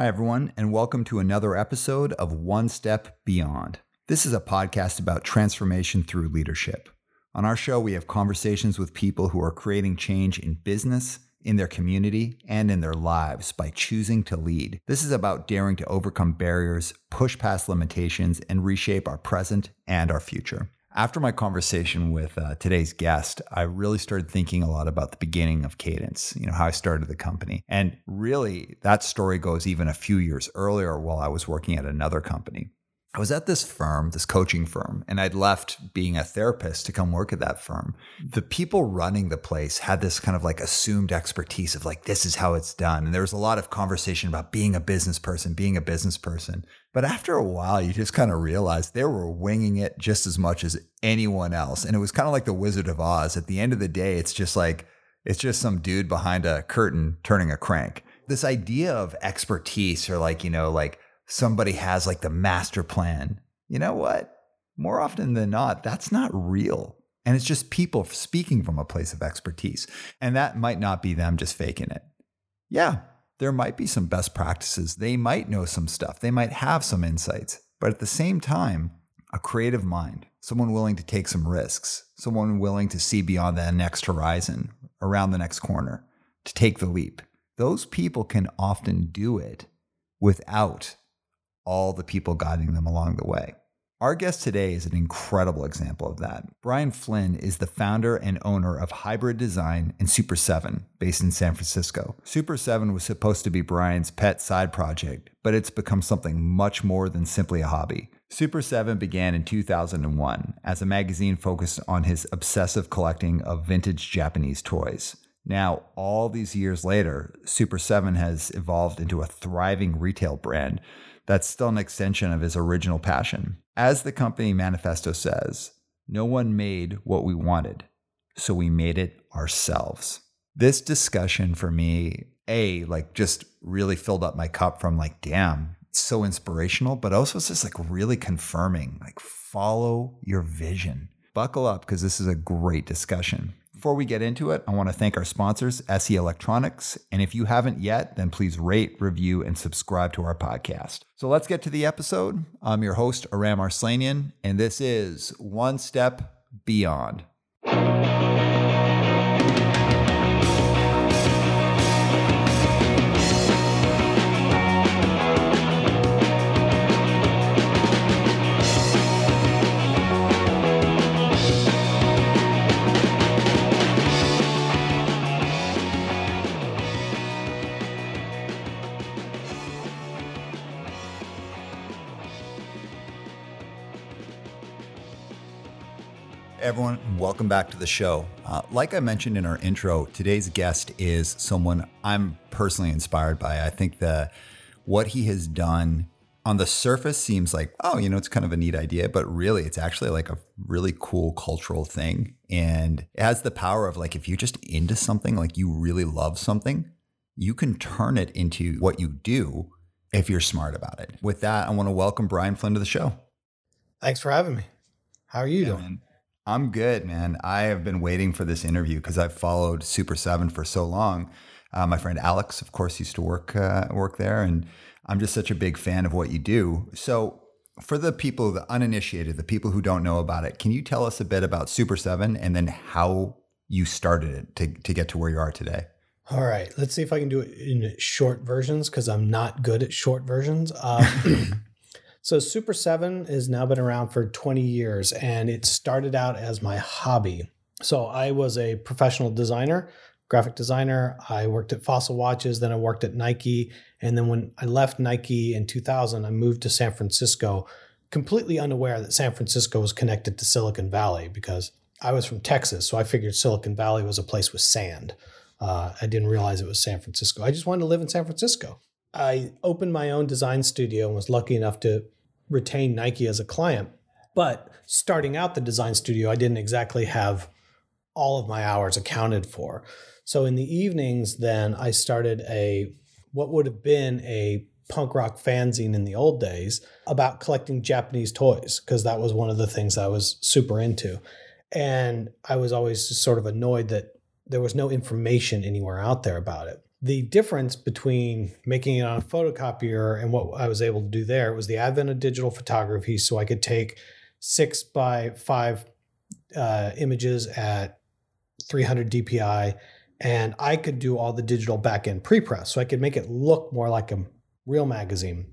Hi, everyone, and welcome to another episode of One Step Beyond. This is a podcast about transformation through leadership. On our show, we have conversations with people who are creating change in business, in their community, and in their lives by choosing to lead. This is about daring to overcome barriers, push past limitations, and reshape our present and our future. After my conversation with uh, today's guest, I really started thinking a lot about the beginning of Cadence, you know, how I started the company. And really, that story goes even a few years earlier while I was working at another company. I was at this firm, this coaching firm, and I'd left being a therapist to come work at that firm. The people running the place had this kind of like assumed expertise of like, this is how it's done. And there was a lot of conversation about being a business person, being a business person. But after a while, you just kind of realized they were winging it just as much as anyone else. And it was kind of like the Wizard of Oz. At the end of the day, it's just like, it's just some dude behind a curtain turning a crank. This idea of expertise or like, you know, like, somebody has like the master plan. You know what? More often than not, that's not real. And it's just people speaking from a place of expertise. And that might not be them just faking it. Yeah, there might be some best practices. They might know some stuff. They might have some insights. But at the same time, a creative mind, someone willing to take some risks, someone willing to see beyond the next horizon, around the next corner, to take the leap. Those people can often do it without all the people guiding them along the way. Our guest today is an incredible example of that. Brian Flynn is the founder and owner of Hybrid Design and Super 7, based in San Francisco. Super 7 was supposed to be Brian's pet side project, but it's become something much more than simply a hobby. Super 7 began in 2001 as a magazine focused on his obsessive collecting of vintage Japanese toys. Now, all these years later, Super 7 has evolved into a thriving retail brand that's still an extension of his original passion. As the company manifesto says, no one made what we wanted, so we made it ourselves. This discussion for me, A, like just really filled up my cup from like, damn, so inspirational, but also it's just like really confirming, like follow your vision. Buckle up because this is a great discussion. Before we get into it, I want to thank our sponsors, SE Electronics. And if you haven't yet, then please rate, review, and subscribe to our podcast. So let's get to the episode. I'm your host, Aram Arslanian, and this is One Step Beyond. Everyone. Welcome back to the show. Uh, like I mentioned in our intro, today's guest is someone I'm personally inspired by. I think that what he has done on the surface seems like, oh, you know, it's kind of a neat idea, but really it's actually like a really cool cultural thing. And it has the power of like, if you're just into something, like you really love something, you can turn it into what you do if you're smart about it. With that, I want to welcome Brian Flynn to the show. Thanks for having me. How are you yeah, doing? Man. I'm good, man. I have been waiting for this interview because I've followed Super Seven for so long. Uh, my friend Alex, of course, used to work uh, work there, and I'm just such a big fan of what you do. So, for the people, the uninitiated, the people who don't know about it, can you tell us a bit about Super Seven and then how you started it to to get to where you are today? All right, let's see if I can do it in short versions because I'm not good at short versions. Uh, So Super 7 has now been around for 20 years and it started out as my hobby. So I was a professional designer, graphic designer. I worked at Fossil Watches, then I worked at Nike. And then when I left Nike in 2000, I moved to San Francisco, completely unaware that San Francisco was connected to Silicon Valley because I was from Texas. So I figured Silicon Valley was a place with sand. Uh, I didn't realize it was San Francisco. I just wanted to live in San Francisco. I opened my own design studio and was lucky enough to retain Nike as a client. But starting out the design studio, I didn't exactly have all of my hours accounted for. So in the evenings, then I started a what would have been a punk rock fanzine in the old days about collecting Japanese toys because that was one of the things I was super into. And I was always sort of annoyed that there was no information anywhere out there about it. The difference between making it on a photocopier and what I was able to do there was the advent of digital photography. So I could take six by five uh, images at 300 DPI and I could do all the digital backend pre-press. So I could make it look more like a real magazine,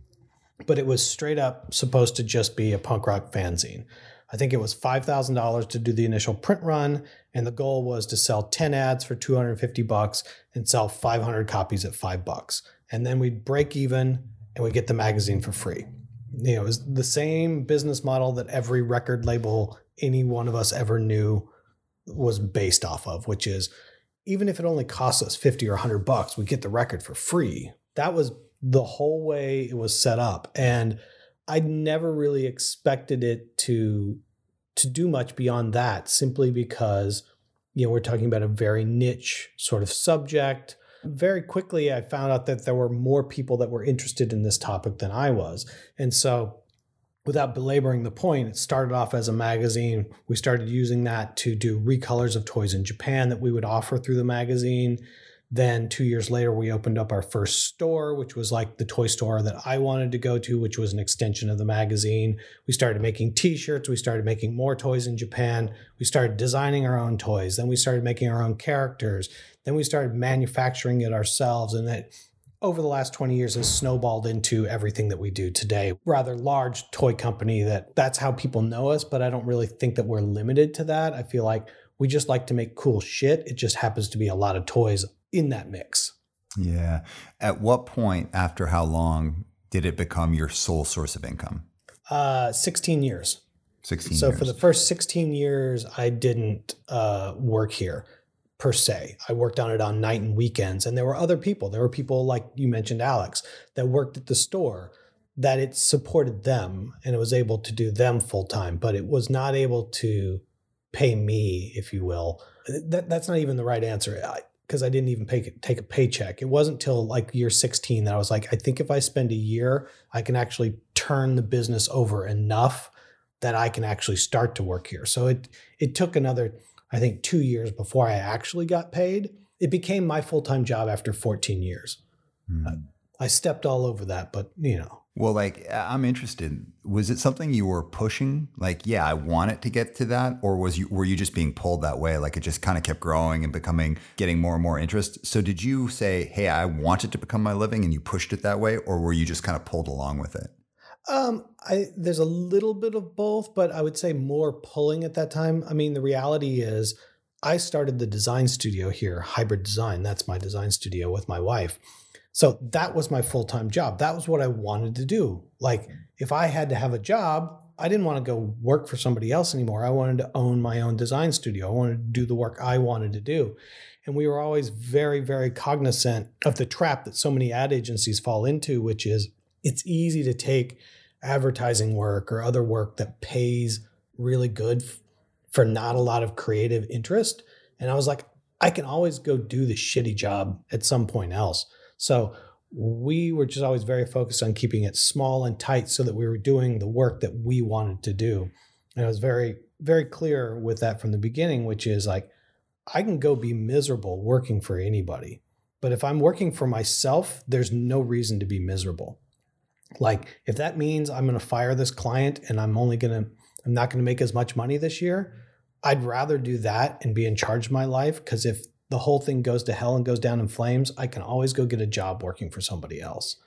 but it was straight up supposed to just be a punk rock fanzine. I think it was $5,000 to do the initial print run. And the goal was to sell 10 ads for 250 bucks and sell 500 copies at five bucks. And then we'd break even and we'd get the magazine for free. You know, it was the same business model that every record label any one of us ever knew was based off of, which is even if it only costs us 50 or 100 bucks, we get the record for free. That was the whole way it was set up. And I never really expected it to to do much beyond that simply because you know we're talking about a very niche sort of subject. Very quickly i found out that there were more people that were interested in this topic than i was. And so without belaboring the point it started off as a magazine. We started using that to do recolors of toys in japan that we would offer through the magazine then two years later, we opened up our first store, which was like the toy store that I wanted to go to, which was an extension of the magazine. We started making t shirts. We started making more toys in Japan. We started designing our own toys. Then we started making our own characters. Then we started manufacturing it ourselves. And that over the last 20 years has snowballed into everything that we do today. Rather large toy company that that's how people know us, but I don't really think that we're limited to that. I feel like we just like to make cool shit. It just happens to be a lot of toys in that mix. Yeah. At what point, after how long, did it become your sole source of income? Uh, 16 years. 16 so years. for the first 16 years, I didn't uh, work here per se. I worked on it on night and weekends. And there were other people. There were people like you mentioned, Alex, that worked at the store that it supported them and it was able to do them full time, but it was not able to pay me, if you will. That, that's not even the right answer. I, because I didn't even pay, take a paycheck. It wasn't till like year 16 that I was like, I think if I spend a year, I can actually turn the business over enough that I can actually start to work here. So it it took another, I think, two years before I actually got paid. It became my full time job after 14 years. Mm. I stepped all over that, but you know, well, like I'm interested. Was it something you were pushing? Like, yeah, I want it to get to that, or was you were you just being pulled that way? Like it just kind of kept growing and becoming, getting more and more interest. So did you say, "Hey, I want it to become my living," and you pushed it that way, or were you just kind of pulled along with it? Um, I there's a little bit of both, but I would say more pulling at that time. I mean, the reality is, I started the design studio here, Hybrid Design. That's my design studio with my wife so that was my full time job. That was what I wanted to do. Like, if I had to have a job, I didn't want to go work for somebody else anymore. I wanted to own my own design studio. I wanted to do the work I wanted to do. And we were always very, very cognizant of the trap that so many ad agencies fall into, which is it's easy to take advertising work or other work that pays really good for not a lot of creative interest. And I was like, I can always go do the shitty job at some point else. So we were just always very focused on keeping it small and tight so that we were doing the work that we wanted to do. And I was very, very clear with that from the beginning, which is like, I can go be miserable working for anybody. But if I'm working for myself, there's no reason to be miserable. Like, if that means I'm going to fire this client and I'm only going to, I'm not going to make as much money this year, I'd rather do that and be in charge of my life. Because if the whole thing goes to hell and goes down in flames, I can always go get a job working for somebody else.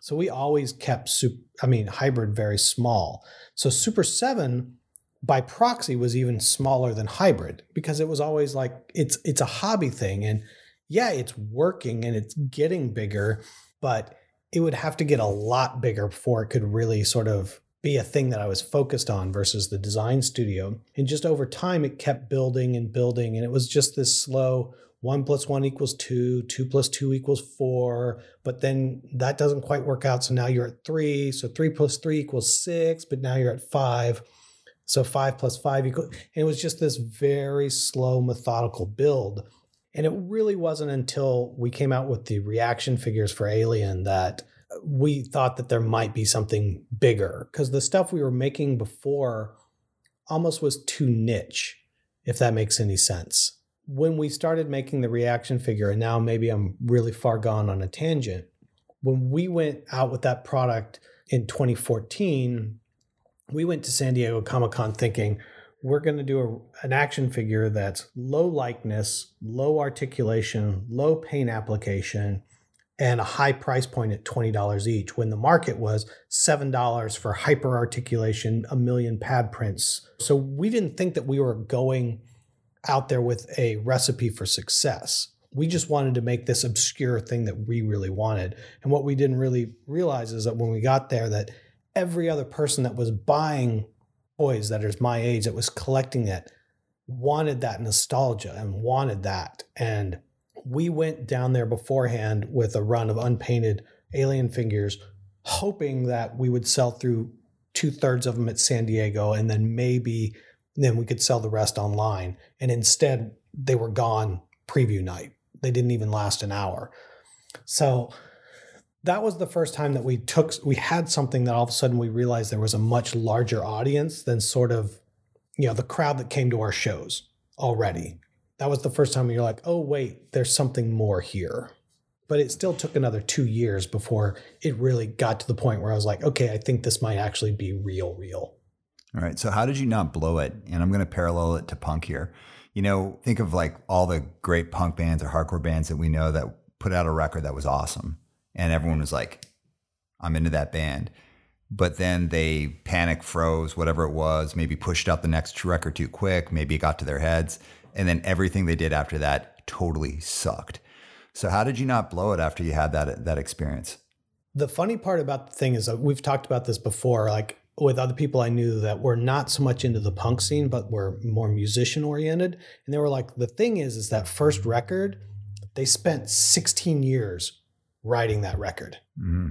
So we always kept super, I mean, hybrid very small. So Super 7 by proxy was even smaller than hybrid because it was always like it's it's a hobby thing and yeah, it's working and it's getting bigger, but it would have to get a lot bigger before it could really sort of be a thing that I was focused on versus the design studio. And just over time, it kept building and building. And it was just this slow one plus one equals two, two plus two equals four. But then that doesn't quite work out. So now you're at three. So three plus three equals six, but now you're at five. So five plus five equals, and it was just this very slow, methodical build. And it really wasn't until we came out with the reaction figures for Alien that we thought that there might be something bigger because the stuff we were making before almost was too niche, if that makes any sense. when we started making the reaction figure, and now maybe I'm really far gone on a tangent, when we went out with that product in 2014, we went to San Diego Comic Con thinking we're going to do a, an action figure that's low likeness, low articulation, low paint application, and a high price point at $20 each when the market was $7 for hyper articulation, a million pad prints. So we didn't think that we were going out there with a recipe for success. We just wanted to make this obscure thing that we really wanted. And what we didn't really realize is that when we got there that every other person that was buying toys that is my age that was collecting it wanted that nostalgia and wanted that. And we went down there beforehand with a run of unpainted alien figures, hoping that we would sell through two thirds of them at San Diego, and then maybe then we could sell the rest online. And instead, they were gone preview night. They didn't even last an hour. So that was the first time that we took we had something that all of a sudden we realized there was a much larger audience than sort of you know the crowd that came to our shows already that was the first time you're like, oh, wait, there's something more here. But it still took another two years before it really got to the point where I was like, okay, I think this might actually be real, real. All right. So, how did you not blow it? And I'm going to parallel it to punk here. You know, think of like all the great punk bands or hardcore bands that we know that put out a record that was awesome. And everyone was like, I'm into that band. But then they panic froze, whatever it was, maybe pushed out the next record too quick, maybe it got to their heads and then everything they did after that totally sucked. So how did you not blow it after you had that that experience? The funny part about the thing is that we've talked about this before, like with other people I knew that were not so much into the punk scene, but were more musician oriented. And they were like, the thing is, is that first record, they spent 16 years writing that record. Mm-hmm.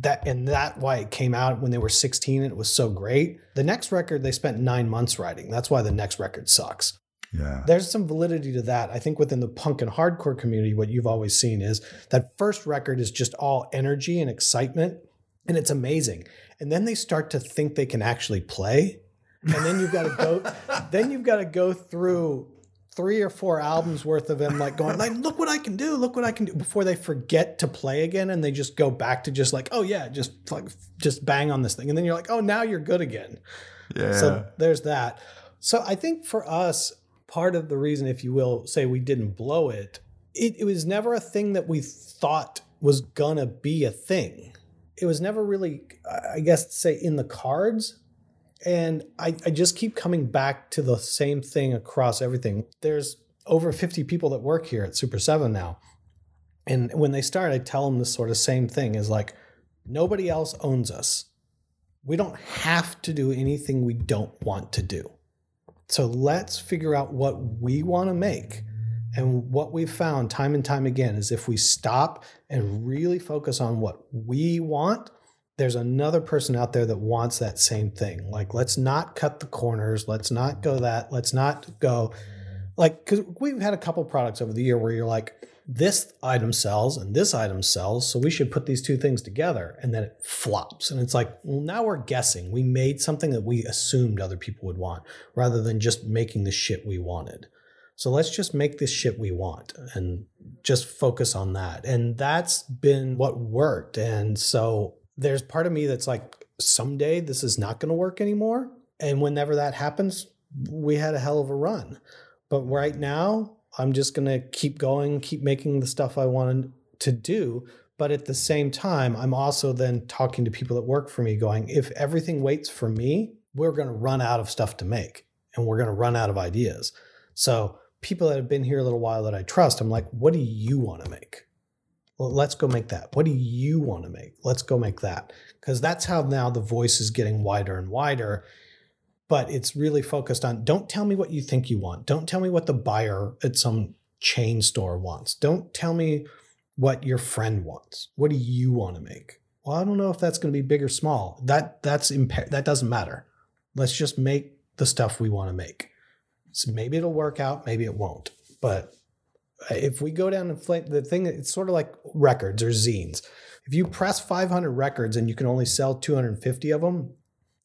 That and that why it came out when they were 16 and it was so great. The next record they spent nine months writing. That's why the next record sucks. Yeah. There's some validity to that. I think within the punk and hardcore community, what you've always seen is that first record is just all energy and excitement, and it's amazing. And then they start to think they can actually play. And then you've got to go, then you've got to go through three or four albums worth of them like going like look what I can do look what I can do before they forget to play again and they just go back to just like oh yeah just like just bang on this thing and then you're like oh now you're good again yeah so there's that so I think for us part of the reason, if you will, say we didn't blow it, it, it was never a thing that we thought was gonna be a thing. It was never really, I guess, say in the cards. And I, I just keep coming back to the same thing across everything. There's over 50 people that work here at Super 7 now. And when they start, I tell them this sort of same thing is like, nobody else owns us. We don't have to do anything we don't want to do. So let's figure out what we want to make. And what we've found time and time again is if we stop and really focus on what we want, there's another person out there that wants that same thing. Like, let's not cut the corners. Let's not go that. Let's not go like, because we've had a couple products over the year where you're like, this item sells and this item sells. So we should put these two things together. And then it flops. And it's like, well, now we're guessing. We made something that we assumed other people would want rather than just making the shit we wanted. So let's just make this shit we want and just focus on that. And that's been what worked. And so there's part of me that's like, someday this is not going to work anymore. And whenever that happens, we had a hell of a run. But right now, I'm just going to keep going, keep making the stuff I wanted to do. But at the same time, I'm also then talking to people that work for me, going, if everything waits for me, we're going to run out of stuff to make and we're going to run out of ideas. So, people that have been here a little while that I trust, I'm like, what do you want to make? Well, let's go make that. What do you want to make? Let's go make that. Because that's how now the voice is getting wider and wider but it's really focused on don't tell me what you think you want. Don't tell me what the buyer at some chain store wants. Don't tell me what your friend wants. What do you want to make? Well, I don't know if that's going to be big or small. That that's impa- that doesn't matter. Let's just make the stuff we want to make. So maybe it'll work out, maybe it won't. But uh, if we go down and flame the thing, it's sort of like records or zines. If you press 500 records and you can only sell 250 of them,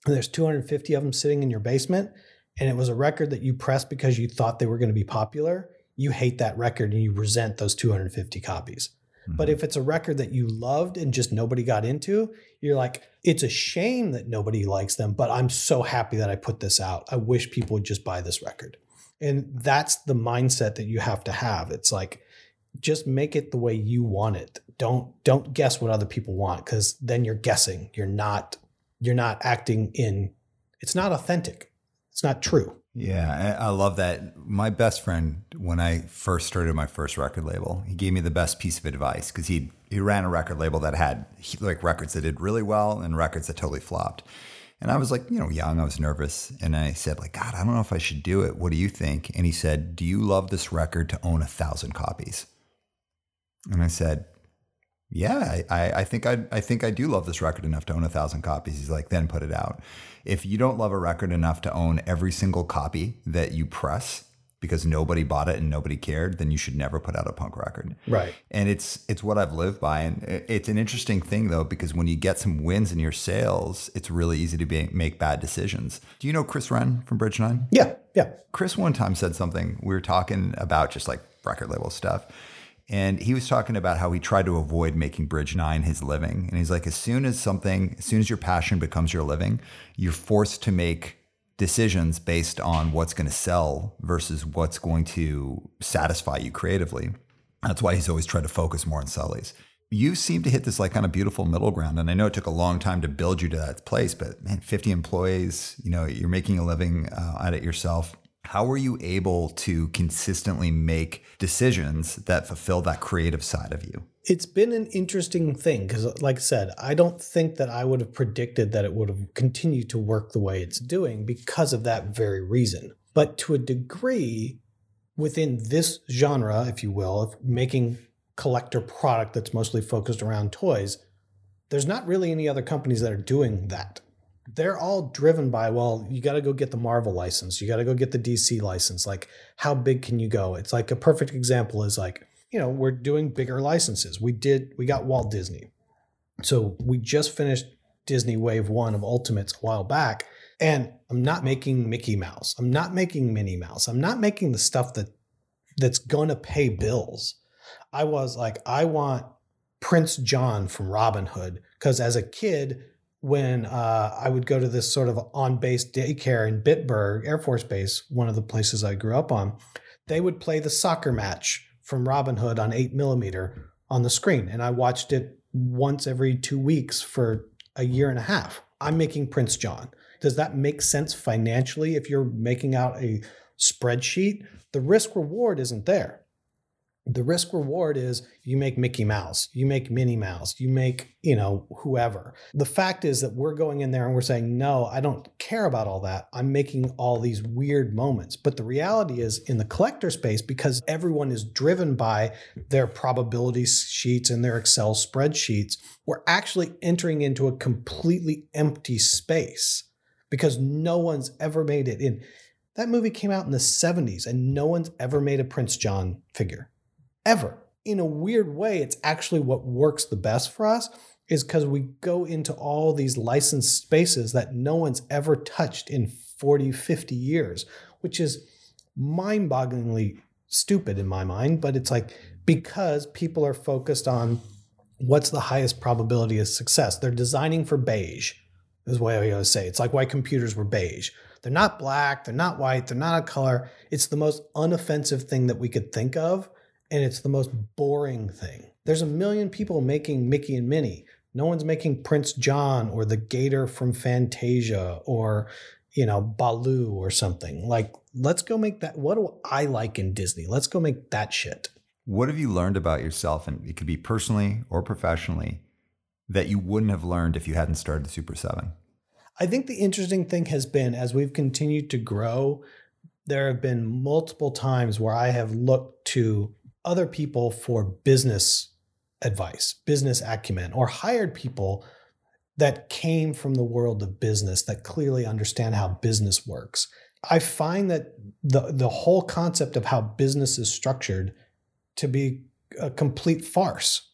and there's 250 of them sitting in your basement and it was a record that you pressed because you thought they were going to be popular you hate that record and you resent those 250 copies. Mm-hmm. But if it's a record that you loved and just nobody got into, you're like, it's a shame that nobody likes them, but I'm so happy that I put this out. I wish people would just buy this record. And that's the mindset that you have to have. It's like, just make it the way you want it. Don't don't guess what other people want because then you're guessing. You're not you're not acting in it's not authentic. It's not true. Yeah, I love that. My best friend, when I first started my first record label, he gave me the best piece of advice because he he ran a record label that had like records that did really well and records that totally flopped. And I was like, you know, young, I was nervous, and I said, like, God, I don't know if I should do it. What do you think? And he said, Do you love this record to own a thousand copies? And I said, yeah, I, I think I, I think I do love this record enough to own a thousand copies. He's like, then put it out. If you don't love a record enough to own every single copy that you press because nobody bought it and nobody cared, then you should never put out a punk record. Right. And it's it's what I've lived by, and it's an interesting thing though because when you get some wins in your sales, it's really easy to be, make bad decisions. Do you know Chris Wrenn from Bridge Nine? Yeah, yeah. Chris one time said something. We were talking about just like record label stuff and he was talking about how he tried to avoid making Bridge Nine his living. And he's like, as soon as something, as soon as your passion becomes your living, you're forced to make decisions based on what's going to sell versus what's going to satisfy you creatively. That's why he's always tried to focus more on sellies. You seem to hit this like kind of beautiful middle ground. And I know it took a long time to build you to that place, but man, 50 employees, you know, you're making a living uh, at it yourself how were you able to consistently make decisions that fulfill that creative side of you? It's been an interesting thing because, like I said, I don't think that I would have predicted that it would have continued to work the way it's doing because of that very reason. But to a degree, within this genre, if you will, of making collector product that's mostly focused around toys, there's not really any other companies that are doing that they're all driven by well you got to go get the marvel license you got to go get the dc license like how big can you go? It's like a perfect example is like you know we're doing bigger licenses. We did we got walt disney. So we just finished disney wave one of ultimates a while back and i'm not making mickey mouse i'm not making minnie mouse i'm not making the stuff that that's gonna pay bills. I was like i want prince john from robin hood because as a kid when uh, I would go to this sort of on base daycare in Bitburg Air Force Base, one of the places I grew up on, they would play the soccer match from Robin Hood on 8 millimeter on the screen. And I watched it once every two weeks for a year and a half. I'm making Prince John. Does that make sense financially if you're making out a spreadsheet? The risk reward isn't there the risk reward is you make Mickey Mouse, you make Minnie Mouse, you make, you know, whoever. The fact is that we're going in there and we're saying, no, I don't care about all that. I'm making all these weird moments. But the reality is in the collector space, because everyone is driven by their probability sheets and their Excel spreadsheets, we're actually entering into a completely empty space because no one's ever made it in. That movie came out in the 70s and no one's ever made a Prince John figure ever. In a weird way, it's actually what works the best for us is because we go into all these licensed spaces that no one's ever touched in 40, 50 years, which is mind bogglingly stupid in my mind. But it's like because people are focused on what's the highest probability of success, they're designing for beige, is what I always say. It's like why computers were beige. They're not black, they're not white, they're not a color. It's the most unoffensive thing that we could think of and it's the most boring thing. There's a million people making Mickey and Minnie. No one's making Prince John or the Gator from Fantasia or, you know, Baloo or something. Like, let's go make that. What do I like in Disney? Let's go make that shit. What have you learned about yourself? And it could be personally or professionally that you wouldn't have learned if you hadn't started Super 7? I think the interesting thing has been as we've continued to grow, there have been multiple times where I have looked to other people for business advice, business acumen, or hired people that came from the world of business that clearly understand how business works. I find that the the whole concept of how business is structured to be a complete farce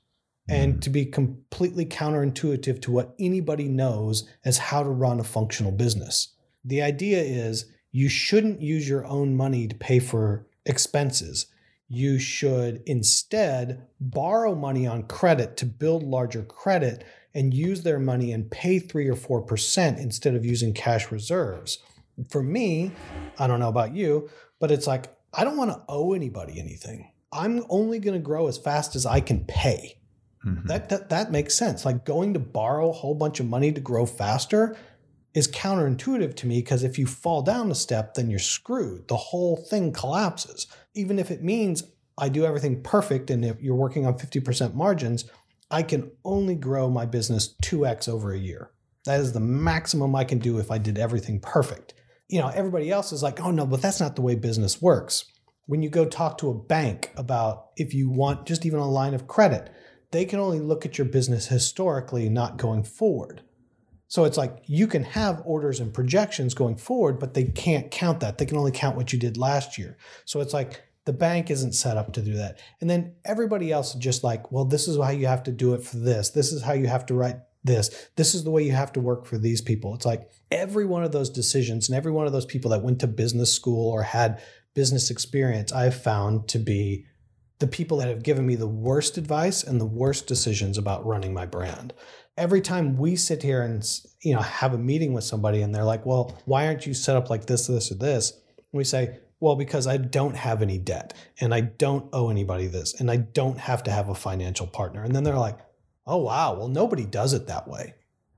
and mm. to be completely counterintuitive to what anybody knows as how to run a functional business. The idea is you shouldn't use your own money to pay for expenses you should instead borrow money on credit to build larger credit and use their money and pay 3 or 4% instead of using cash reserves. For me, I don't know about you, but it's like I don't want to owe anybody anything. I'm only going to grow as fast as I can pay. Mm-hmm. That, that that makes sense. Like going to borrow a whole bunch of money to grow faster is counterintuitive to me because if you fall down a step, then you're screwed. The whole thing collapses. Even if it means I do everything perfect and if you're working on 50% margins, I can only grow my business 2x over a year. That is the maximum I can do if I did everything perfect. You know, everybody else is like, oh no, but that's not the way business works. When you go talk to a bank about if you want just even a line of credit, they can only look at your business historically, not going forward. So it's like you can have orders and projections going forward, but they can't count that. They can only count what you did last year. So it's like the bank isn't set up to do that. And then everybody else is just like, well, this is how you have to do it for this. This is how you have to write this. This is the way you have to work for these people. It's like every one of those decisions and every one of those people that went to business school or had business experience, I've found to be the people that have given me the worst advice and the worst decisions about running my brand every time we sit here and you know have a meeting with somebody and they're like well why aren't you set up like this this or this we say well because i don't have any debt and i don't owe anybody this and i don't have to have a financial partner and then they're like oh wow well nobody does it that way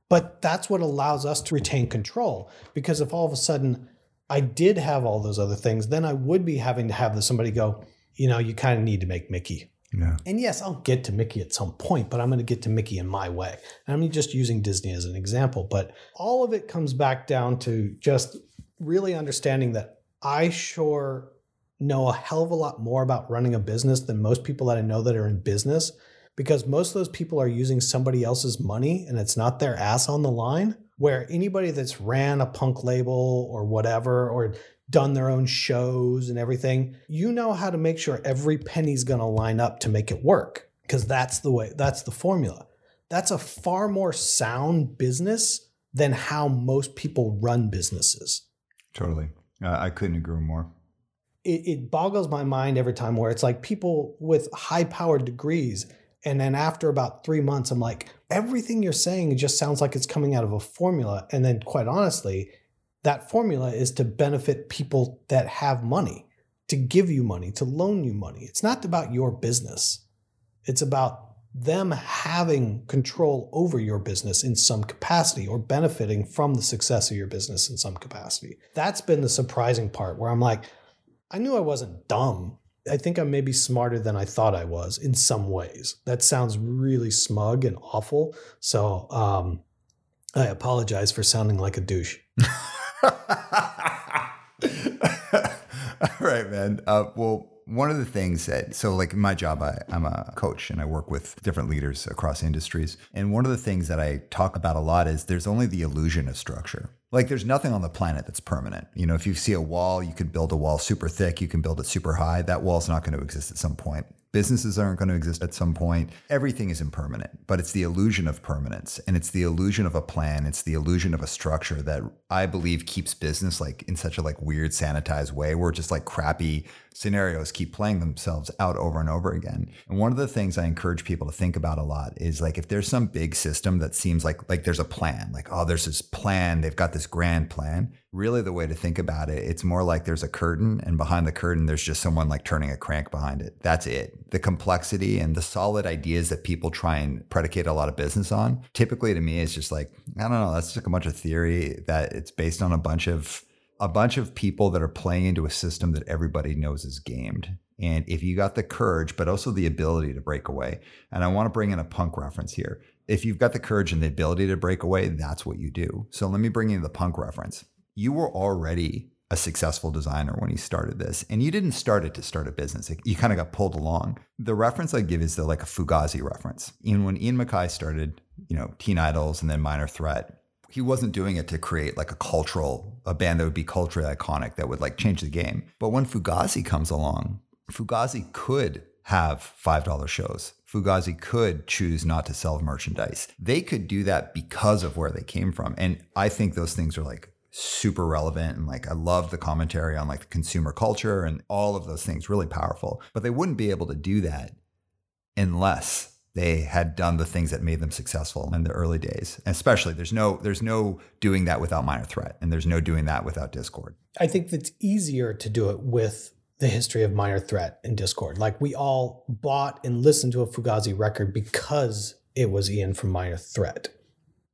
but that's what allows us to retain control because if all of a sudden i did have all those other things then i would be having to have somebody go you know you kind of need to make mickey yeah. And yes, I'll get to Mickey at some point, but I'm going to get to Mickey in my way. And I'm just using Disney as an example, but all of it comes back down to just really understanding that I sure know a hell of a lot more about running a business than most people that I know that are in business because most of those people are using somebody else's money and it's not their ass on the line. Where anybody that's ran a punk label or whatever, or done their own shows and everything, you know how to make sure every penny's to line up to make it work because that's the way, that's the formula. That's a far more sound business than how most people run businesses. Totally. Uh, I couldn't agree more. It, it boggles my mind every time where it's like people with high powered degrees. And then after about three months, I'm like, everything you're saying just sounds like it's coming out of a formula. And then, quite honestly, that formula is to benefit people that have money, to give you money, to loan you money. It's not about your business. It's about them having control over your business in some capacity or benefiting from the success of your business in some capacity. That's been the surprising part where I'm like, I knew I wasn't dumb. I think I'm maybe smarter than I thought I was in some ways. That sounds really smug and awful. So um, I apologize for sounding like a douche. All right, man. Uh, well, one of the things that so like my job I, i'm a coach and i work with different leaders across industries. And one of the things that i talk about a lot is there's only the illusion of structure. Like there's nothing on the planet that's permanent. You know if you see a wall you could build a wall super thick you can build it super high. That wall's not going to exist at some point businesses aren't going to exist at some point. Everything is impermanent, but it's the illusion of permanence and it's the illusion of a plan. It's the illusion of a structure that I believe keeps business like in such a like weird sanitized way where just like crappy scenarios keep playing themselves out over and over again. And one of the things I encourage people to think about a lot is like if there's some big system that seems like like there's a plan, like oh there's this plan, they've got this grand plan really the way to think about it it's more like there's a curtain and behind the curtain there's just someone like turning a crank behind it. That's it. The complexity and the solid ideas that people try and predicate a lot of business on typically to me is just like i don't know that's just a bunch of theory that it's based on a bunch of a bunch of people that are playing into a system that everybody knows is gamed. And if you got the courage but also the ability to break away and i want to bring in a punk reference here. If you've got the courage and the ability to break away, that's what you do. So let me bring in the punk reference you were already a successful designer when you started this and you didn't start it to start a business. You kind of got pulled along. The reference i give is the like a fugazi reference. And when ian MacKaye started you know Teen Idles and then minor threat he wasn't doing it to create like a cultural a band that would be culturally iconic that would like change the game. But when fugazi comes along fugazi could have $5 shows. Fugazi could choose not to sell merchandise. They could do that because of where they came from. And I think those things are like super relevant and like I love the commentary on like the consumer culture and all of those things really powerful. But they wouldn't be able to do that unless they had done the things that made them successful in the early days. And especially there's no there's no doing that without minor threat and there's no doing that without Dischord. I think it's easier to do it with the history of minor threat and Dischord. Like we all bought and listened to a Fugazi record because it was Ian from Minor Threat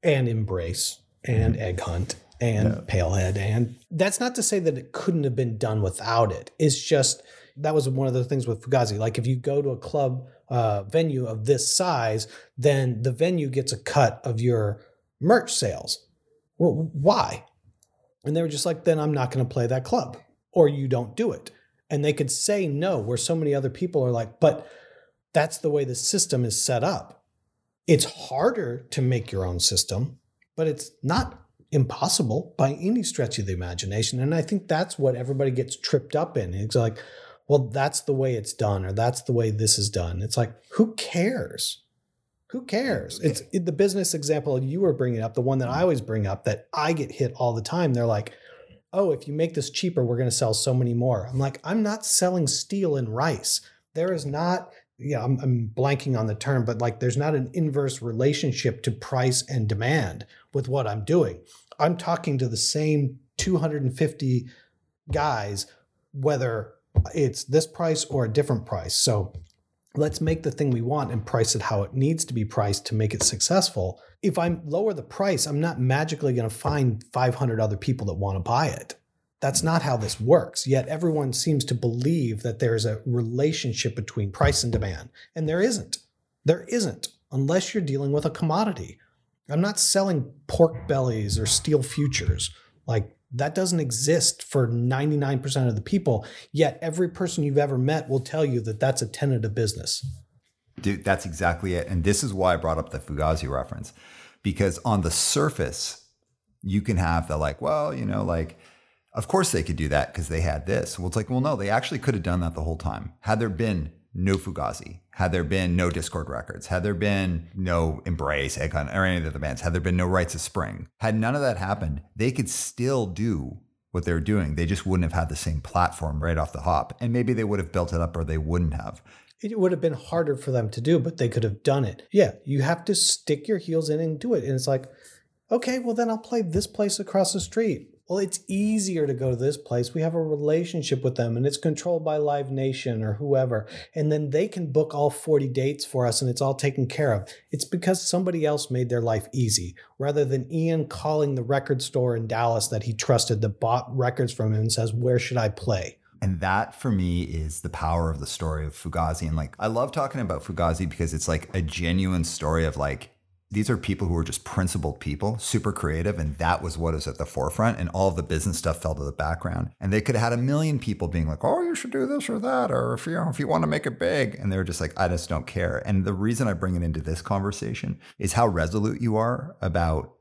and Embrace and mm-hmm. Egg Hunt and yeah. Pailhead. And that's not to say that it couldn't have been done without it. It's just that was one of the things with Fugazi. Like if you go to a club uh, venue of this size, then the venue gets a cut of your merch sales. Well, why? And they were just like, then I'm not going to play that club, or you don't do it. And they could say no, where so many other people are like, but that's the way the system is set up. It's harder to make your own system, but it's not impossible by any stretch of the imagination. And I think that's what everybody gets tripped up in. It's like, well, that's the way it's done, or that's the way this is done. It's like, who cares? Who cares? It's the business example you were bringing up, the one that I always bring up that I get hit all the time. They're like, oh, if you make this cheaper, we're going to sell so many more. I'm like, I'm not selling steel and rice. There is not, yeah, I'm, I'm blanking on the term, but like there's not an inverse relationship to price and demand with what I'm doing. I'm talking to the same 250 guys, whether it's this price or a different price. So let's make the thing we want and price it how it needs to be priced to make it successful. If I lower the price, I'm not magically going to find 500 other people that want to buy it. That's not how this works. Yet everyone seems to believe that there's a relationship between price and demand. And there isn't. There isn't, unless you're dealing with a commodity. I'm not selling pork bellies or steel futures. Like that doesn't exist for 99% of the people. Yet every person you've ever met will tell you that that's a tenet of business. Dude, that's exactly it. And this is why I brought up the Fugazi reference. Because on the surface, you can have the like, well, you know, like, of course they could do that because they had this. Well, it's like, well, no, they actually could have done that the whole time. Had there been no Fugazi, had there been no Dischord records, had there been no Embrace, Icon, or any of the other bands, had there been no Rites of Spring, had none of that happened, they could still do what they were doing. They just wouldn't have had the same platform right off the hop. And maybe they would have built it up or they wouldn't have. It would have been harder for them to do, but they could have done it. Yeah, you have to stick your heels in and do it. And it's like, okay, well, then I'll play this place across the street well, it's easier to go to this place. We have a relationship with them and it's controlled by Live Nation or whoever. And then they can book all 40 dates for us and it's all taken care of. It's because somebody else made their life easy rather than Ian calling the record store in Dallas that he trusted that bought records from him and says, Where should I play? And that for me is the power of the story of Fugazi. And like, I love talking about Fugazi because it's like a genuine story of like, these are people who are just principled people, super creative, and that was what is at the forefront. And all the business stuff fell to the background. And they could have had a million people being like, "Oh, you should do this or that," or if you know, if you want to make it big, and they were just like, "I just don't care." And the reason I bring it into this conversation is how resolute you are about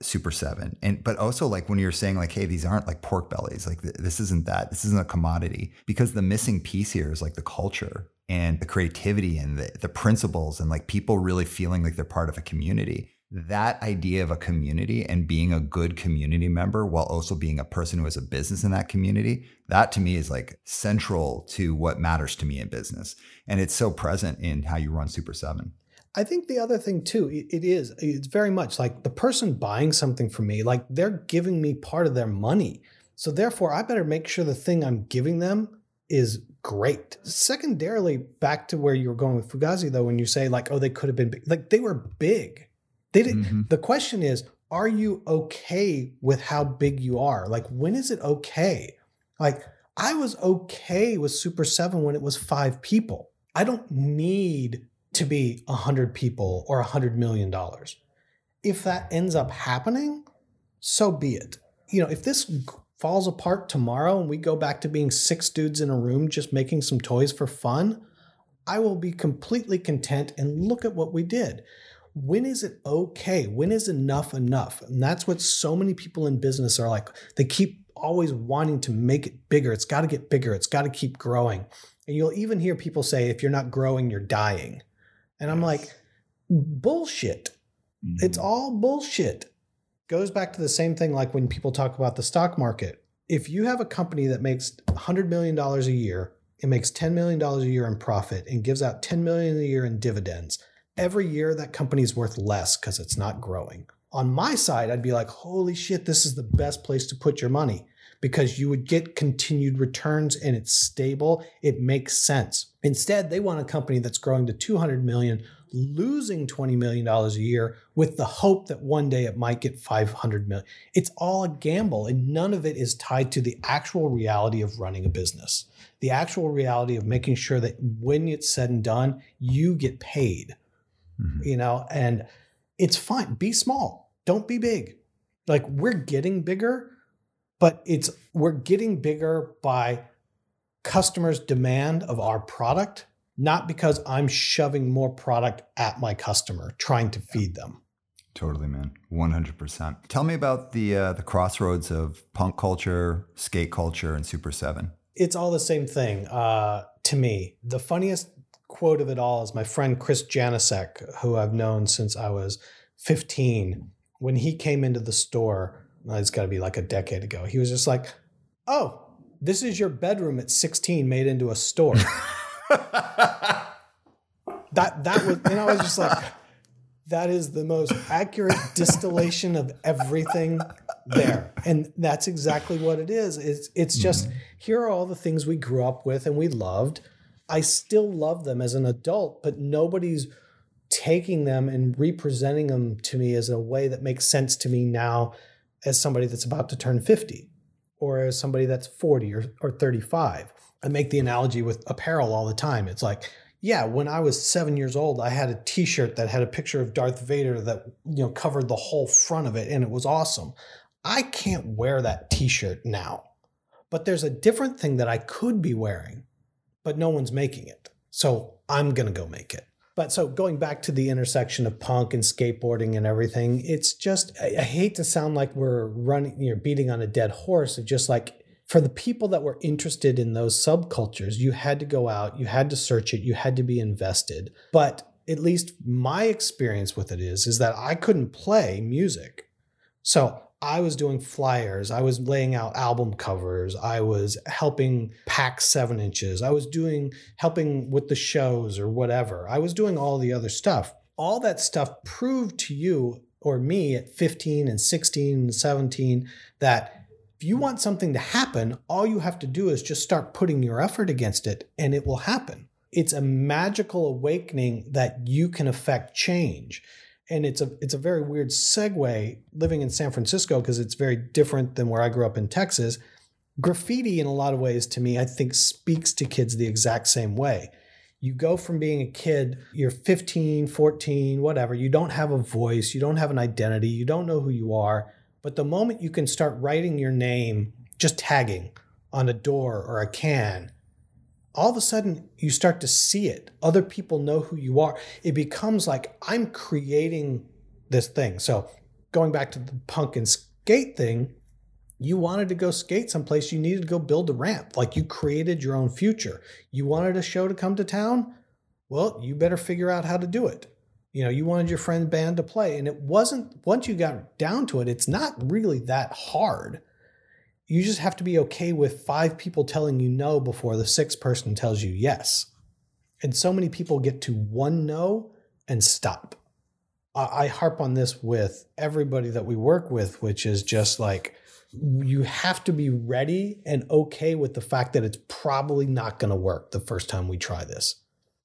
Super Seven, and but also like when you're saying like, "Hey, these aren't like pork bellies. Like th- this isn't that. This isn't a commodity." Because the missing piece here is like the culture and the creativity and the, the principles and like people really feeling like they're part of a community that idea of a community and being a good community member while also being a person who has a business in that community that to me is like central to what matters to me in business. And it's so present in how you run super 7 i think the other thing too it is it's very much like the person buying something from me like they're giving me part of their money. So therefore i better make sure the thing i'm giving them is great. Secondarily, back to where you were going with Fugazi, though, when you say like, oh, they could have been big. like they were big. They did. Mm-hmm. The question is, are you okay with how big you are? Like, when is it okay? Like, I was okay with Super Seven when it was five people. I don't need to be a hundred people or a hundred million dollars. If that ends up happening, so be it. You know, if this falls apart tomorrow and we go back to being six dudes in a room just making some toys for fun, I will be completely content and look at what we did. When is it okay? When is enough enough? And that's what so many people in business are like. They keep always wanting to make it bigger. It's got to get bigger. It's got to keep growing. And you'll even hear people say, if you're not growing, you're dying. And I'm like, bullshit. Mm-hmm. It's all bullshit goes back to the same thing like when people talk about the stock market. If you have a company that makes $100 million a year, it makes $10 million a year in profit and gives out 10 million a year in dividends, every year that company's worth less because it's not growing. On my side, I'd be like, holy shit, this is the best place to put your money because you would get continued returns and it's stable. It makes sense. Instead, they want a company that's growing to 200 million, losing 20 million dollars a year with the hope that one day it might get 500 million. It's all a gamble and none of it is tied to the actual reality of running a business. The actual reality of making sure that when it's said and done, you get paid. Mm-hmm. You know, and it's fine. Be small. Don't be big. Like we're getting bigger, but it's we're getting bigger by customers' demand of our product, not because I'm shoving more product at my customer trying to feed them. Totally, man. 100%. Tell me about the uh, the crossroads of punk culture, skate culture, and Super 7. It's all the same thing uh, to me. The funniest quote of it all is my friend Chris Janasek, who I've known since I was 15. When he came into the store, it's got to be like a decade ago. He was just like, "Oh, this is your bedroom at 16 made into a store." that that was, and I was just like, "That is the most accurate distillation of everything there." And that's exactly what it is. It's it's just mm-hmm. here are all the things we grew up with and we loved. I still love them as an adult, but nobody's taking them and representing them to me as a way that makes sense to me now as somebody that's about to turn 50 or as somebody that's 40 or, or 35. I make the analogy with apparel all the time. It's like, yeah, when I was seven years old, I had a T-shirt that had a picture of Darth Vader that you know covered the whole front of it, and it was awesome. I can't wear that T-shirt now, but there's a different thing that I could be wearing, but no one's making it, so I'm gonna go make it. But so going back to the intersection of punk and skateboarding and everything, it's just I, I hate to sound like we're running, you're know, beating on a dead horse. It's just like for the people that were interested in those subcultures, you had to go out, you had to search it, you had to be invested. But at least my experience with it is is that I couldn't play music. So I was doing flyers, I was laying out album covers, I was helping pack seven inches, I was doing helping with the shows or whatever. I was doing all the other stuff. All that stuff proved to you or me at 15 and 16 and 17 that if you want something to happen, all you have to do is just start putting your effort against it and it will happen. It's a magical awakening that you can affect change and it's a it's a very weird segue living in San Francisco because it's very different than where I grew up in Texas. Graffiti in a lot of ways to me I think speaks to kids the exact same way. You go from being a kid, you're 15, 14, whatever, you don't have a voice, you don't have an identity, you don't know who you are, but the moment you can start writing your name, just tagging on a door or a can, all of a sudden you start to see it. Other people know who you are. It becomes like I'm creating this thing. So going back to the punk and skate thing, you wanted to go skate someplace, you needed to go build a ramp. Like you created your own future. You wanted a show to come to town? Well, you better figure out how to do it. You know, you wanted your friend band to play. And it wasn't, once you got down to it, it's not really that hard you just have to be okay with five people telling you no before the sixth person tells you yes. And so many people get to one no and stop. I harp on this with everybody that we work with, which is just like you have to be ready and okay with the fact that it's probably not going to work the first time we try this.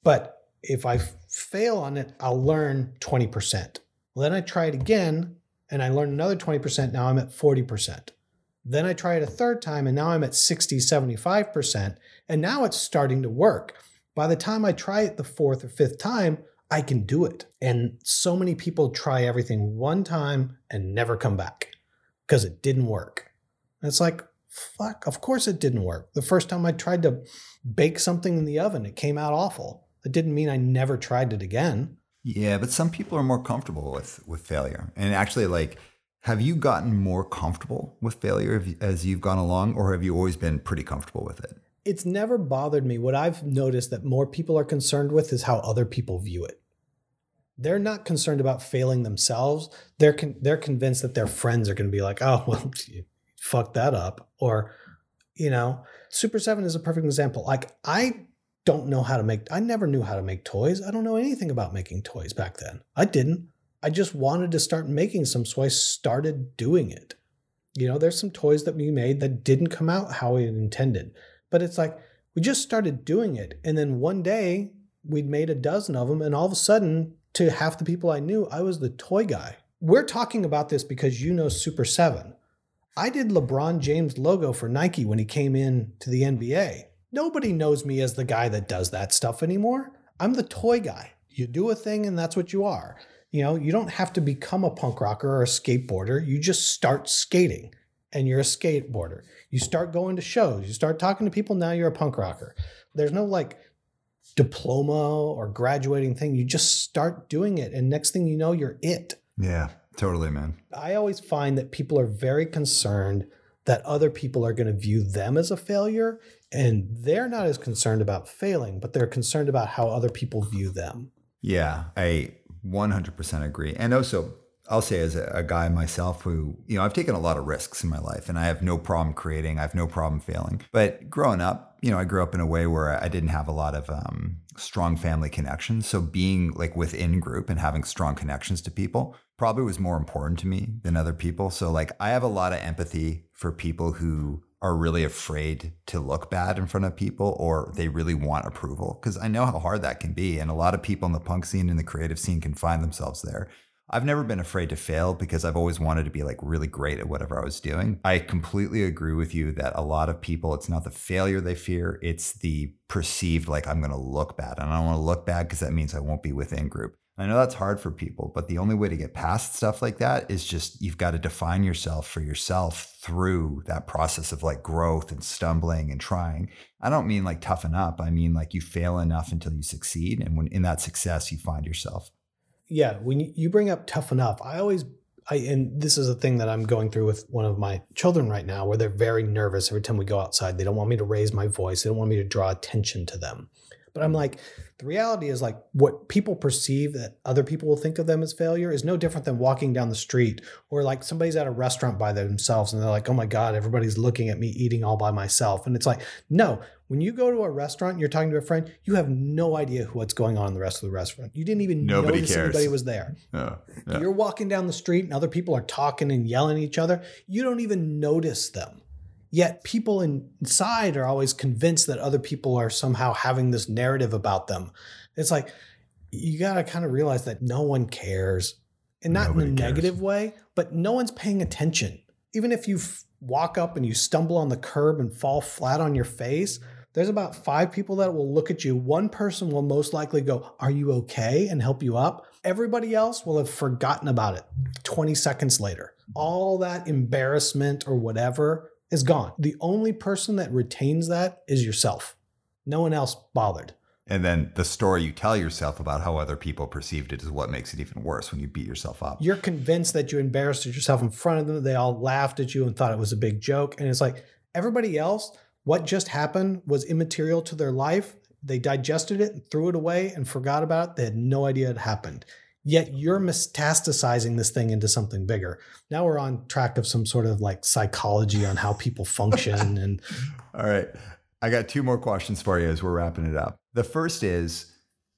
But if I fail on it, I'll learn 20%. Well, then I try it again and I learn another 20%. Now I'm at 40%. Then I try it a third time and now I'm at 60, 75%. And now it's starting to work. By the time I try it the fourth or fifth time, I can do it. And so many people try everything one time and never come back because it didn't work. And it's like, fuck, of course it didn't work. The first time I tried to bake something in the oven, it came out awful. It didn't mean I never tried it again. Yeah, but some people are more comfortable with with failure. And actually like have you gotten more comfortable with failure as you've gone along, or have you always been pretty comfortable with it? It's never bothered me. What I've noticed that more people are concerned with is how other people view it. they're not concerned about failing themselves. They're con- they're convinced that their friends are going to be like, "Oh, well, you fucked that up," or you know, Super Seven is a perfect example. Like I don't know how to make. I never knew how to make toys. I don't know anything about making toys back then. I didn't. I just wanted to start making some, so I started doing it. You know, there's some toys that we made that didn't come out how we intended, but it's like we just started doing it, and then one day we'd made a dozen of them, and all of a sudden to half the people I knew, I was the toy guy. We're talking about this because you know Super 7. I did LeBron James logo for Nike when he came in to the NBA. Nobody knows me as the guy that does that stuff anymore. I'm the toy guy. You do a thing and that's what you are. You know, you don't have to become a punk rocker or a skateboarder. You just start skating and you're a skateboarder. You start going to shows, you start talking to people, now you're a punk rocker. There's no like diploma or graduating thing. You just start doing it. And next thing you know, you're it. Yeah, totally, man. I always find that people are very concerned that other people are going to view them as a failure. And they're not as concerned about failing, but they're concerned about how other people view them. Yeah, I 100% agree. And also, I'll say as a, guy myself who, you know, I've taken a lot of risks in my life and I have no problem creating. I have no problem failing. But growing up, you know, I grew up in a way where I didn't have a lot of um, strong family connections. So being like within group and having strong connections to people probably was more important to me than other people. So like I have a lot of empathy for people who are really afraid to look bad in front of people or they really want approval because I know how hard that can be. And a lot of people in the punk scene and the creative scene can find themselves there. I've never been afraid to fail because I've always wanted to be like really great at whatever I was doing. I completely agree with you that a lot of people, it's not the failure they fear, it's the perceived like I'm going to look bad. And I don't want to look bad because that means I won't be within group. I know that's hard for people, but the only way to get past stuff like that is just you've got to define yourself for yourself through that process of like growth and stumbling and trying. I don't mean like toughen up. I mean like you fail enough until you succeed. And when in that success, you find yourself yeah, when you bring up tough enough, I always I, and this is a thing that I'm going through with one of my children right now, where they're very nervous every time we go outside. They don't want me to raise my voice. They don't want me to draw attention to them. But I'm like, the reality is like what people perceive that other people will think of them as failure is no different than walking down the street or like somebody's at a restaurant by themselves and they're like, oh my God, everybody's looking at me eating all by myself. And it's like, no, when you go to a restaurant, and you're talking to a friend, you have no idea what's going on in the rest of the restaurant. You didn't even Nobody notice cares. anybody was there. Oh, yeah. You're walking down the street and other people are talking and yelling at each other. You don't even notice them. Yet people inside are always convinced that other people are somehow having this narrative about them. It's like you got to kind of realize that no one cares. And not Nobody in a cares. negative way, but no one's paying attention. Even if you f- walk up and you stumble on the curb and fall flat on your face, there's about five people that will look at you. One person will most likely go, Are you okay? and help you up. Everybody else will have forgotten about it 20 seconds later. All that embarrassment or whatever is gone. The only person that retains that is yourself. No one else bothered. And then the story you tell yourself about how other people perceived it is what makes it even worse when you beat yourself up. You're convinced that you embarrassed yourself in front of them. They all laughed at you and thought it was a big joke. And it's like everybody else, what just happened was immaterial to their life. They digested it and threw it away and forgot about it. They had no idea it happened. Yet you're metastasizing this thing into something bigger. Now we're on track of some sort of like psychology on how people function. and all right, I got two more questions for you as we're wrapping it up. The first is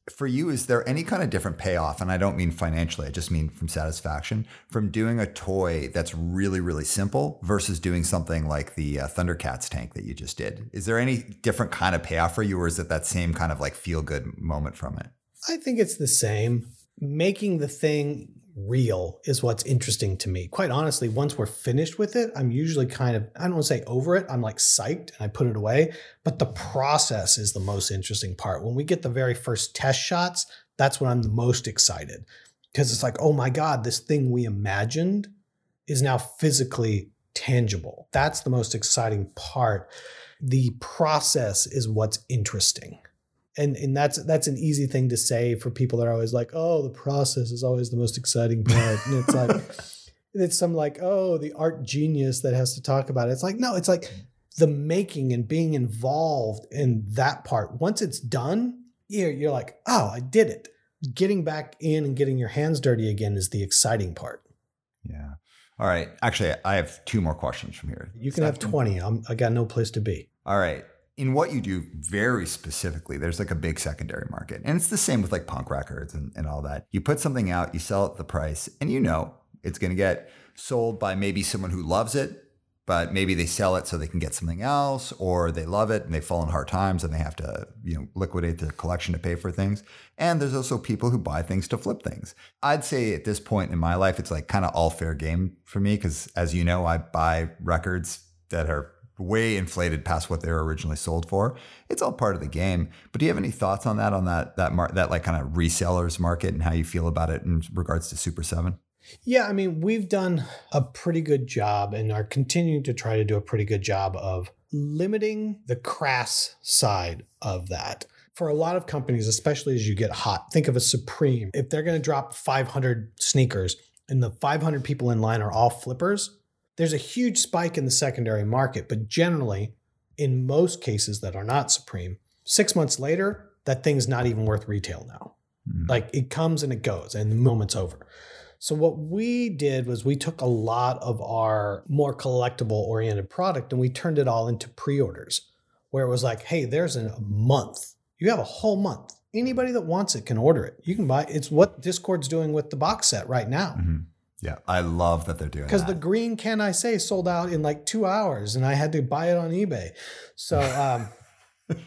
for you, is there any kind of different payoff? And I don't mean financially, I just mean from satisfaction from doing a toy that's really, really simple versus doing something like the uh, Thundercats tank that you just did. Is there any different kind of payoff for you, or is it that same kind of like feel good moment from it? I think it's the same making the thing real is what's interesting to me. Quite honestly, once we're finished with it, I'm usually kind of, I don't want to say over it, I'm like psyched and I put it away. But the process is the most interesting part. When we get the very first test shots, that's when I'm the most excited because it's like, oh my God, this thing we imagined is now physically tangible. That's the most exciting part. The process is what's interesting and and that's that's an easy thing to say for people that are always like, oh, the process is always the most exciting part, and it's like it's some like oh the art genius that has to talk about it. It's like no, it's like the making and being involved in that part. Once it's done, you're you're like oh, I did it. getting back in and getting your hands dirty again is the exciting part. Yeah. All right. Actually, I have two more questions from here. You can have 20. I'm, I got no place to be. All right. In what you do very specifically, there's like a big secondary market. And it's the same with like punk records and, and all that. You put something out, you sell it the price, and you know it's going to get sold by maybe someone who loves it but maybe they sell it so they can get something else or they love it and they fall in hard times and they have to you know liquidate their collection to pay for things and there's also people who buy things to flip things i'd say at this point in my life it's like kind of all fair game for me because as you know i buy records that are way inflated past what they were originally sold for it's all part of the game but do you have any thoughts on that on that that mar- that like kind of resellers market and how you feel about it in regards to super 7 yeah, I mean, we've done a pretty good job and are continuing to try to do a pretty good job of limiting the crass side of that. For a lot of companies, especially as you get hot, think of a Supreme. If they're going to drop 500 sneakers and the 500 people in line are all flippers, there's a huge spike in the secondary market. But generally, in most cases that are not Supreme, six months later, that thing's not even worth retail now. Mm-hmm. Like it comes and it goes, and the moment's over. So what we did was we took a lot of our more collectible oriented product and we turned it all into pre-orders where it was like, hey, there's a month. You have a whole month. Anybody that wants it can order it. You can buy it's what Dischord's doing with the box set right now. Mm-hmm. Yeah, I love that they're doing Because the green can I say sold out in like two hours and I had to buy it on eBay. So um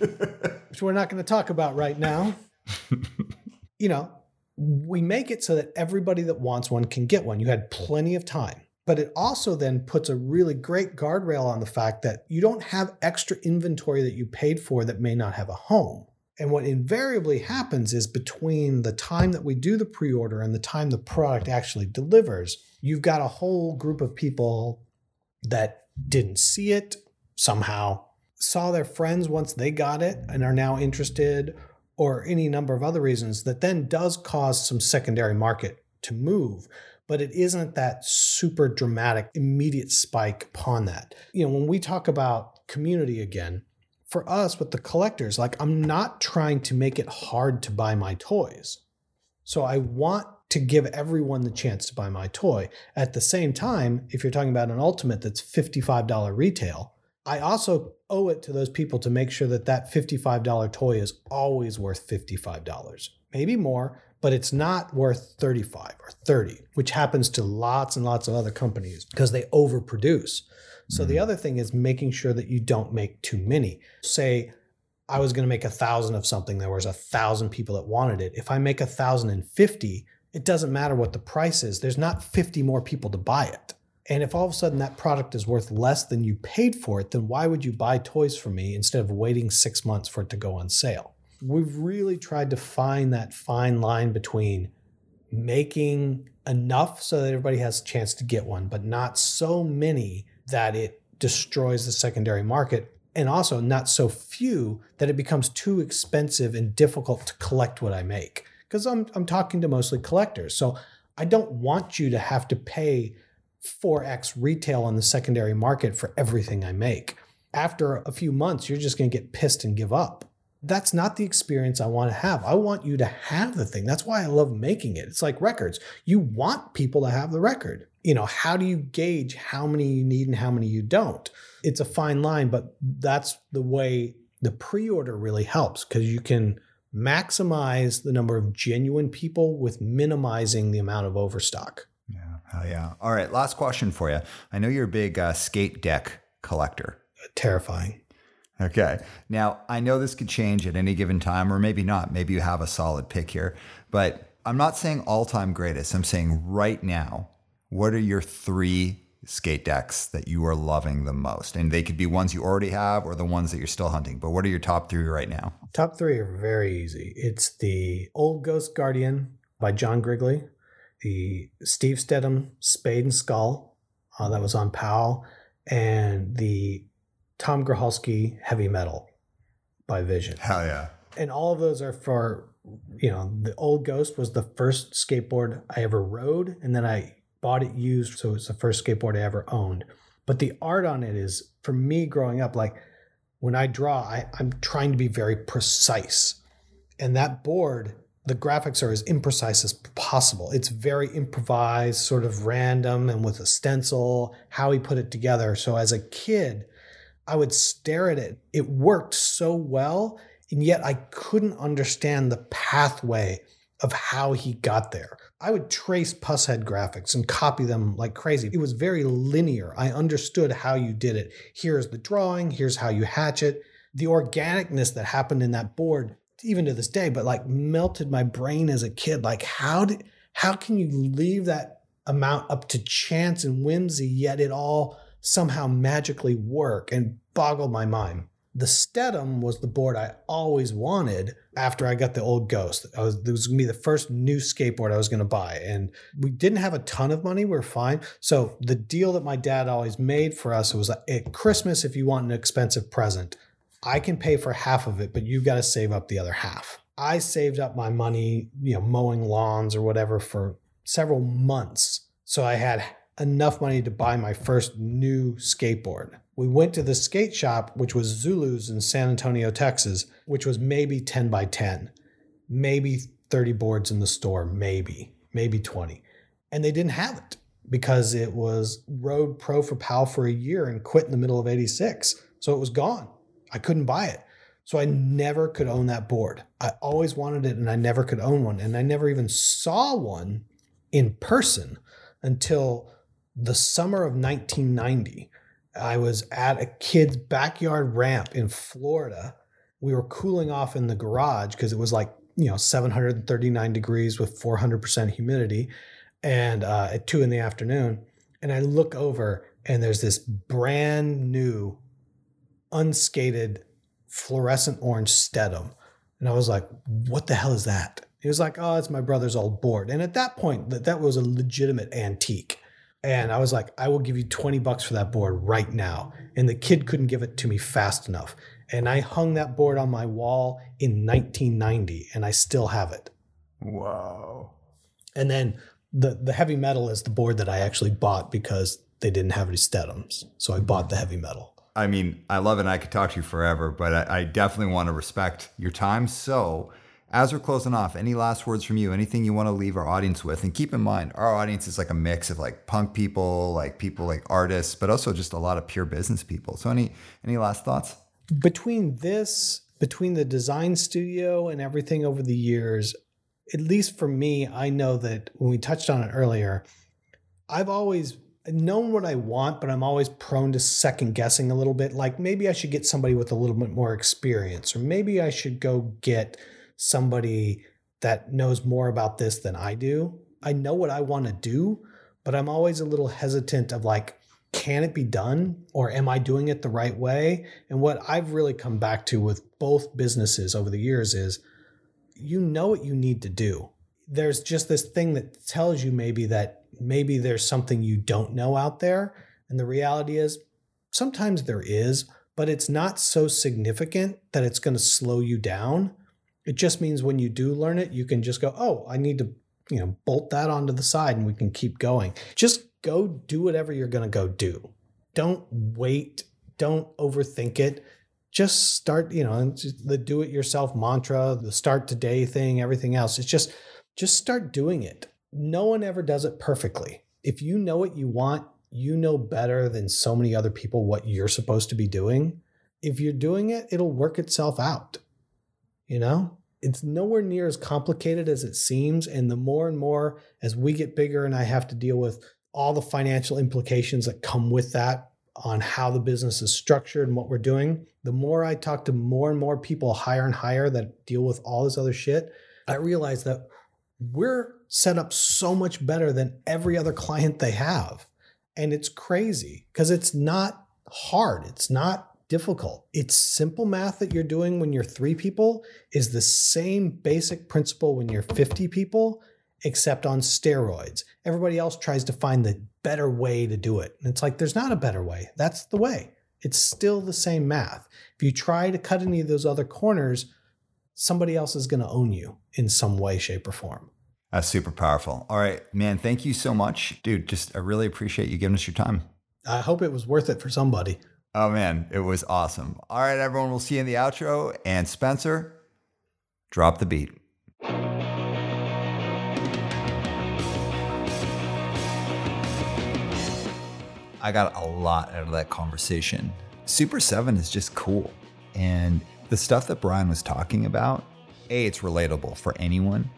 which we're not going to talk about right now. you know, we make it so that everybody that wants one can get one. You had plenty of time. But it also then puts a really great guardrail on the fact that you don't have extra inventory that you paid for that may not have a home. And what invariably happens is between the time that we do the pre order and the time the product actually delivers, you've got a whole group of people that didn't see it somehow, saw their friends once they got it and are now interested, or any number of other reasons that then does cause some secondary market to move. But it isn't that super dramatic immediate spike upon that. You know when we talk about community again for us with the collectors like i'm not trying to make it hard to buy my toys so i want to give everyone the chance to buy my toy at the same time if you're talking about an ultimate that's $55 retail I also owe it to those people to make sure that that $55 toy is always worth $55. Maybe more, but it's not worth 35 or 30, which happens to lots and lots of other companies because they overproduce. So mm-hmm. the other thing is making sure that you don't make too many. Say I was going to make a thousand of something, there was a thousand people that wanted it. If I make a thousand and fifty, it doesn't matter what the price is. There's not 50 more people to buy it. And if all of a sudden that product is worth less than you paid for it, then why would you buy toys from me instead of waiting six months for it to go on sale? We've really tried to find that fine line between making enough so that everybody has a chance to get one, but not so many that it destroys the secondary market, and also not so few that it becomes too expensive and difficult to collect what I make. Because I'm, I'm talking to mostly collectors. So I don't want you to have to pay 4x retail on the secondary market for everything I make. After a few months, you're just going to get pissed and give up. That's not the experience I want to have. I want you to have the thing. That's why I love making it. It's like records. You want people to have the record. You know, how do you gauge how many you need and how many you don't? It's a fine line, but that's the way the pre order really helps because you can maximize the number of genuine people with minimizing the amount of overstock. Yeah. Hell yeah. All right. Last question for you. I know you're a big uh, skate deck collector. Terrifying. Okay. Now, I know this could change at any given time, or maybe not. Maybe you have a solid pick here, but I'm not saying all time greatest. I'm saying right now, what are your three skate decks that you are loving the most? And they could be ones you already have or the ones that you're still hunting, but what are your top three right now? Top three are very easy. It's the Old Ghost Guardian by John Grigley the Steve Steadham Spade and Skull uh, that was on Powell, and the Tom Groholski Heavy Metal by Vision. Hell yeah. And all of those are for, you know, the old Ghost was the first skateboard I ever rode, and then I bought it used, so it's the first skateboard I ever owned. But the art on it is, for me growing up, like when I draw, I, I'm trying to be very precise. And that board the graphics are as imprecise as possible. It's very improvised, sort of random, and with a stencil, how he put it together. So as a kid, I would stare at it. It worked so well, and yet I couldn't understand the pathway of how he got there. I would trace Pushead graphics and copy them like crazy. It was very linear. I understood how you did it. Here's the drawing, here's how you hatch it. The organicness that happened in that board, even to this day, but like melted my brain as a kid. Like, how did how can you leave that amount up to chance and whimsy, yet it all somehow magically work and boggled my mind. The Steadham was the board I always wanted after I got the old Ghost. I was, it was going to be the first new skateboard I was going to buy. And we didn't have a ton of money. We are fine. So the deal that my dad always made for us was uh, at Christmas, if you want an expensive present, I can pay for half of it, but you've got to save up the other half. I saved up my money, you know, mowing lawns or whatever for several months. So I had enough money to buy my first new skateboard. We went to the skate shop, which was Zulu's in San Antonio, Texas, which was maybe 10 by 10, maybe 30 boards in the store, maybe, maybe 20. And they didn't have it because it was rode Pro for Powell for a year and quit in the middle of 86. So it was gone. I couldn't buy it. So I never could own that board. I always wanted it and I never could own one. And I never even saw one in person until the summer of 1990, I was at a kid's backyard ramp in Florida. We were cooling off in the garage because it was like, you know, 739 degrees with 400% humidity and uh, at two in the afternoon. And I look over and there's this brand new, unskated fluorescent orange Steadham. And I was like, what the hell is that? He was like, oh, it's my brother's old board. And at that point, that, that was a legitimate antique. And I was like, I will give you 20 bucks for that board right now. And the kid couldn't give it to me fast enough. And I hung that board on my wall in 1990 and I still have it. Wow. And then the, the heavy metal is the board that I actually bought because they didn't have any Steadhams. So I bought the heavy metal. I mean, I love it. And I could talk to you forever, but I, I definitely want to respect your time. So as we're closing off, any last words from you? Anything you want to leave our audience with? And keep in mind, our audience is like a mix of like punk people, like people like artists, but also just a lot of pure business people. So any any last thoughts? Between this, between the design studio and everything over the years, at least for me, I know that when we touched on it earlier, I've always known what I want, but I'm always prone to second guessing a little bit. Like maybe I should get somebody with a little bit more experience, or maybe I should go get somebody that knows more about this than I do. I know what I want to do, but I'm always a little hesitant of like, can it be done or am I doing it the right way? And what I've really come back to with both businesses over the years is you know what you need to do. There's just this thing that tells you maybe that maybe there's something you don't know out there. And the reality is sometimes there is, but it's not so significant that it's going to slow you down. It just means when you do learn it, you can just go, oh, I need to, you know, bolt that onto the side and we can keep going. Just go do whatever you're going to go do. Don't wait. Don't overthink it. Just start, you know, the do it yourself mantra, the start today thing, everything else. It's just, just start doing it. No one ever does it perfectly. If you know what you want, you know better than so many other people what you're supposed to be doing. If you're doing it, it'll work itself out. You know, it's nowhere near as complicated as it seems. And the more and more as we get bigger and I have to deal with all the financial implications that come with that on how the business is structured and what we're doing, the more I talk to more and more people higher and higher that deal with all this other shit, I realize that we're set up so much better than every other client they have. And it's crazy because it's not hard. It's not difficult. It's simple math that you're doing when you're three people is the same basic principle when you're 50 people, except on steroids. Everybody else tries to find the better way to do it. And it's like, there's not a better way. That's the way. It's still the same math. If you try to cut any of those other corners, somebody else is going to own you in some way, shape, or form. That's super powerful. All right, man. Thank you so much, dude. Just I really appreciate you giving us your time. I hope it was worth it for somebody. Oh man, it was awesome. All right, everyone, we'll see you in the outro. And Spencer, drop the beat. I got a lot out of that conversation. Super 7 is just cool. And the stuff that Brian was talking about, A, it's relatable for anyone,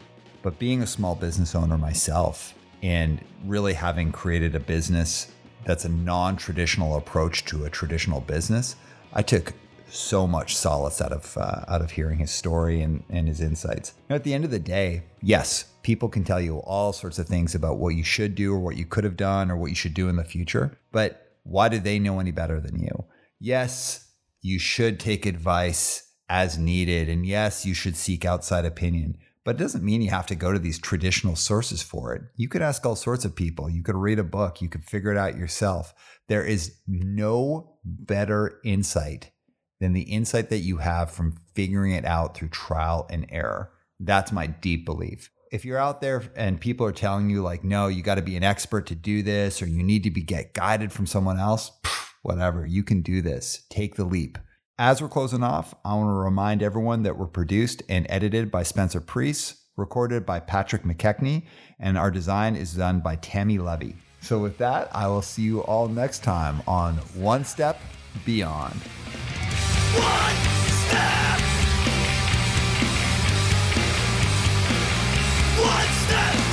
but being a small business owner myself and really having created a business that's a non traditional approach to a traditional business, I took so much solace out of uh, out of hearing his story and, and his insights. Now, at the end of the day, yes, people can tell you all sorts of things about what you should do or what you could have done or what you should do in the future, but why do they know any better than you? Yes, you should take advice as needed, and yes, you should seek outside opinion. But it doesn't mean you have to go to these traditional sources for it. You could ask all sorts of people. You could read a book. You could figure it out yourself. There is no better insight than the insight that you have from figuring it out through trial and error. That's my deep belief. If you're out there and people are telling you, like, no, you got to be an expert to do this, or you need to be get guided from someone else, whatever, you can do this. Take the leap. As we're closing off, I want to remind everyone that we're produced and edited by Spencer Priest, recorded by Patrick McKechnie, and our design is done by Tammy Levy. So, with that, I will see you all next time on One Step Beyond. One step! One step!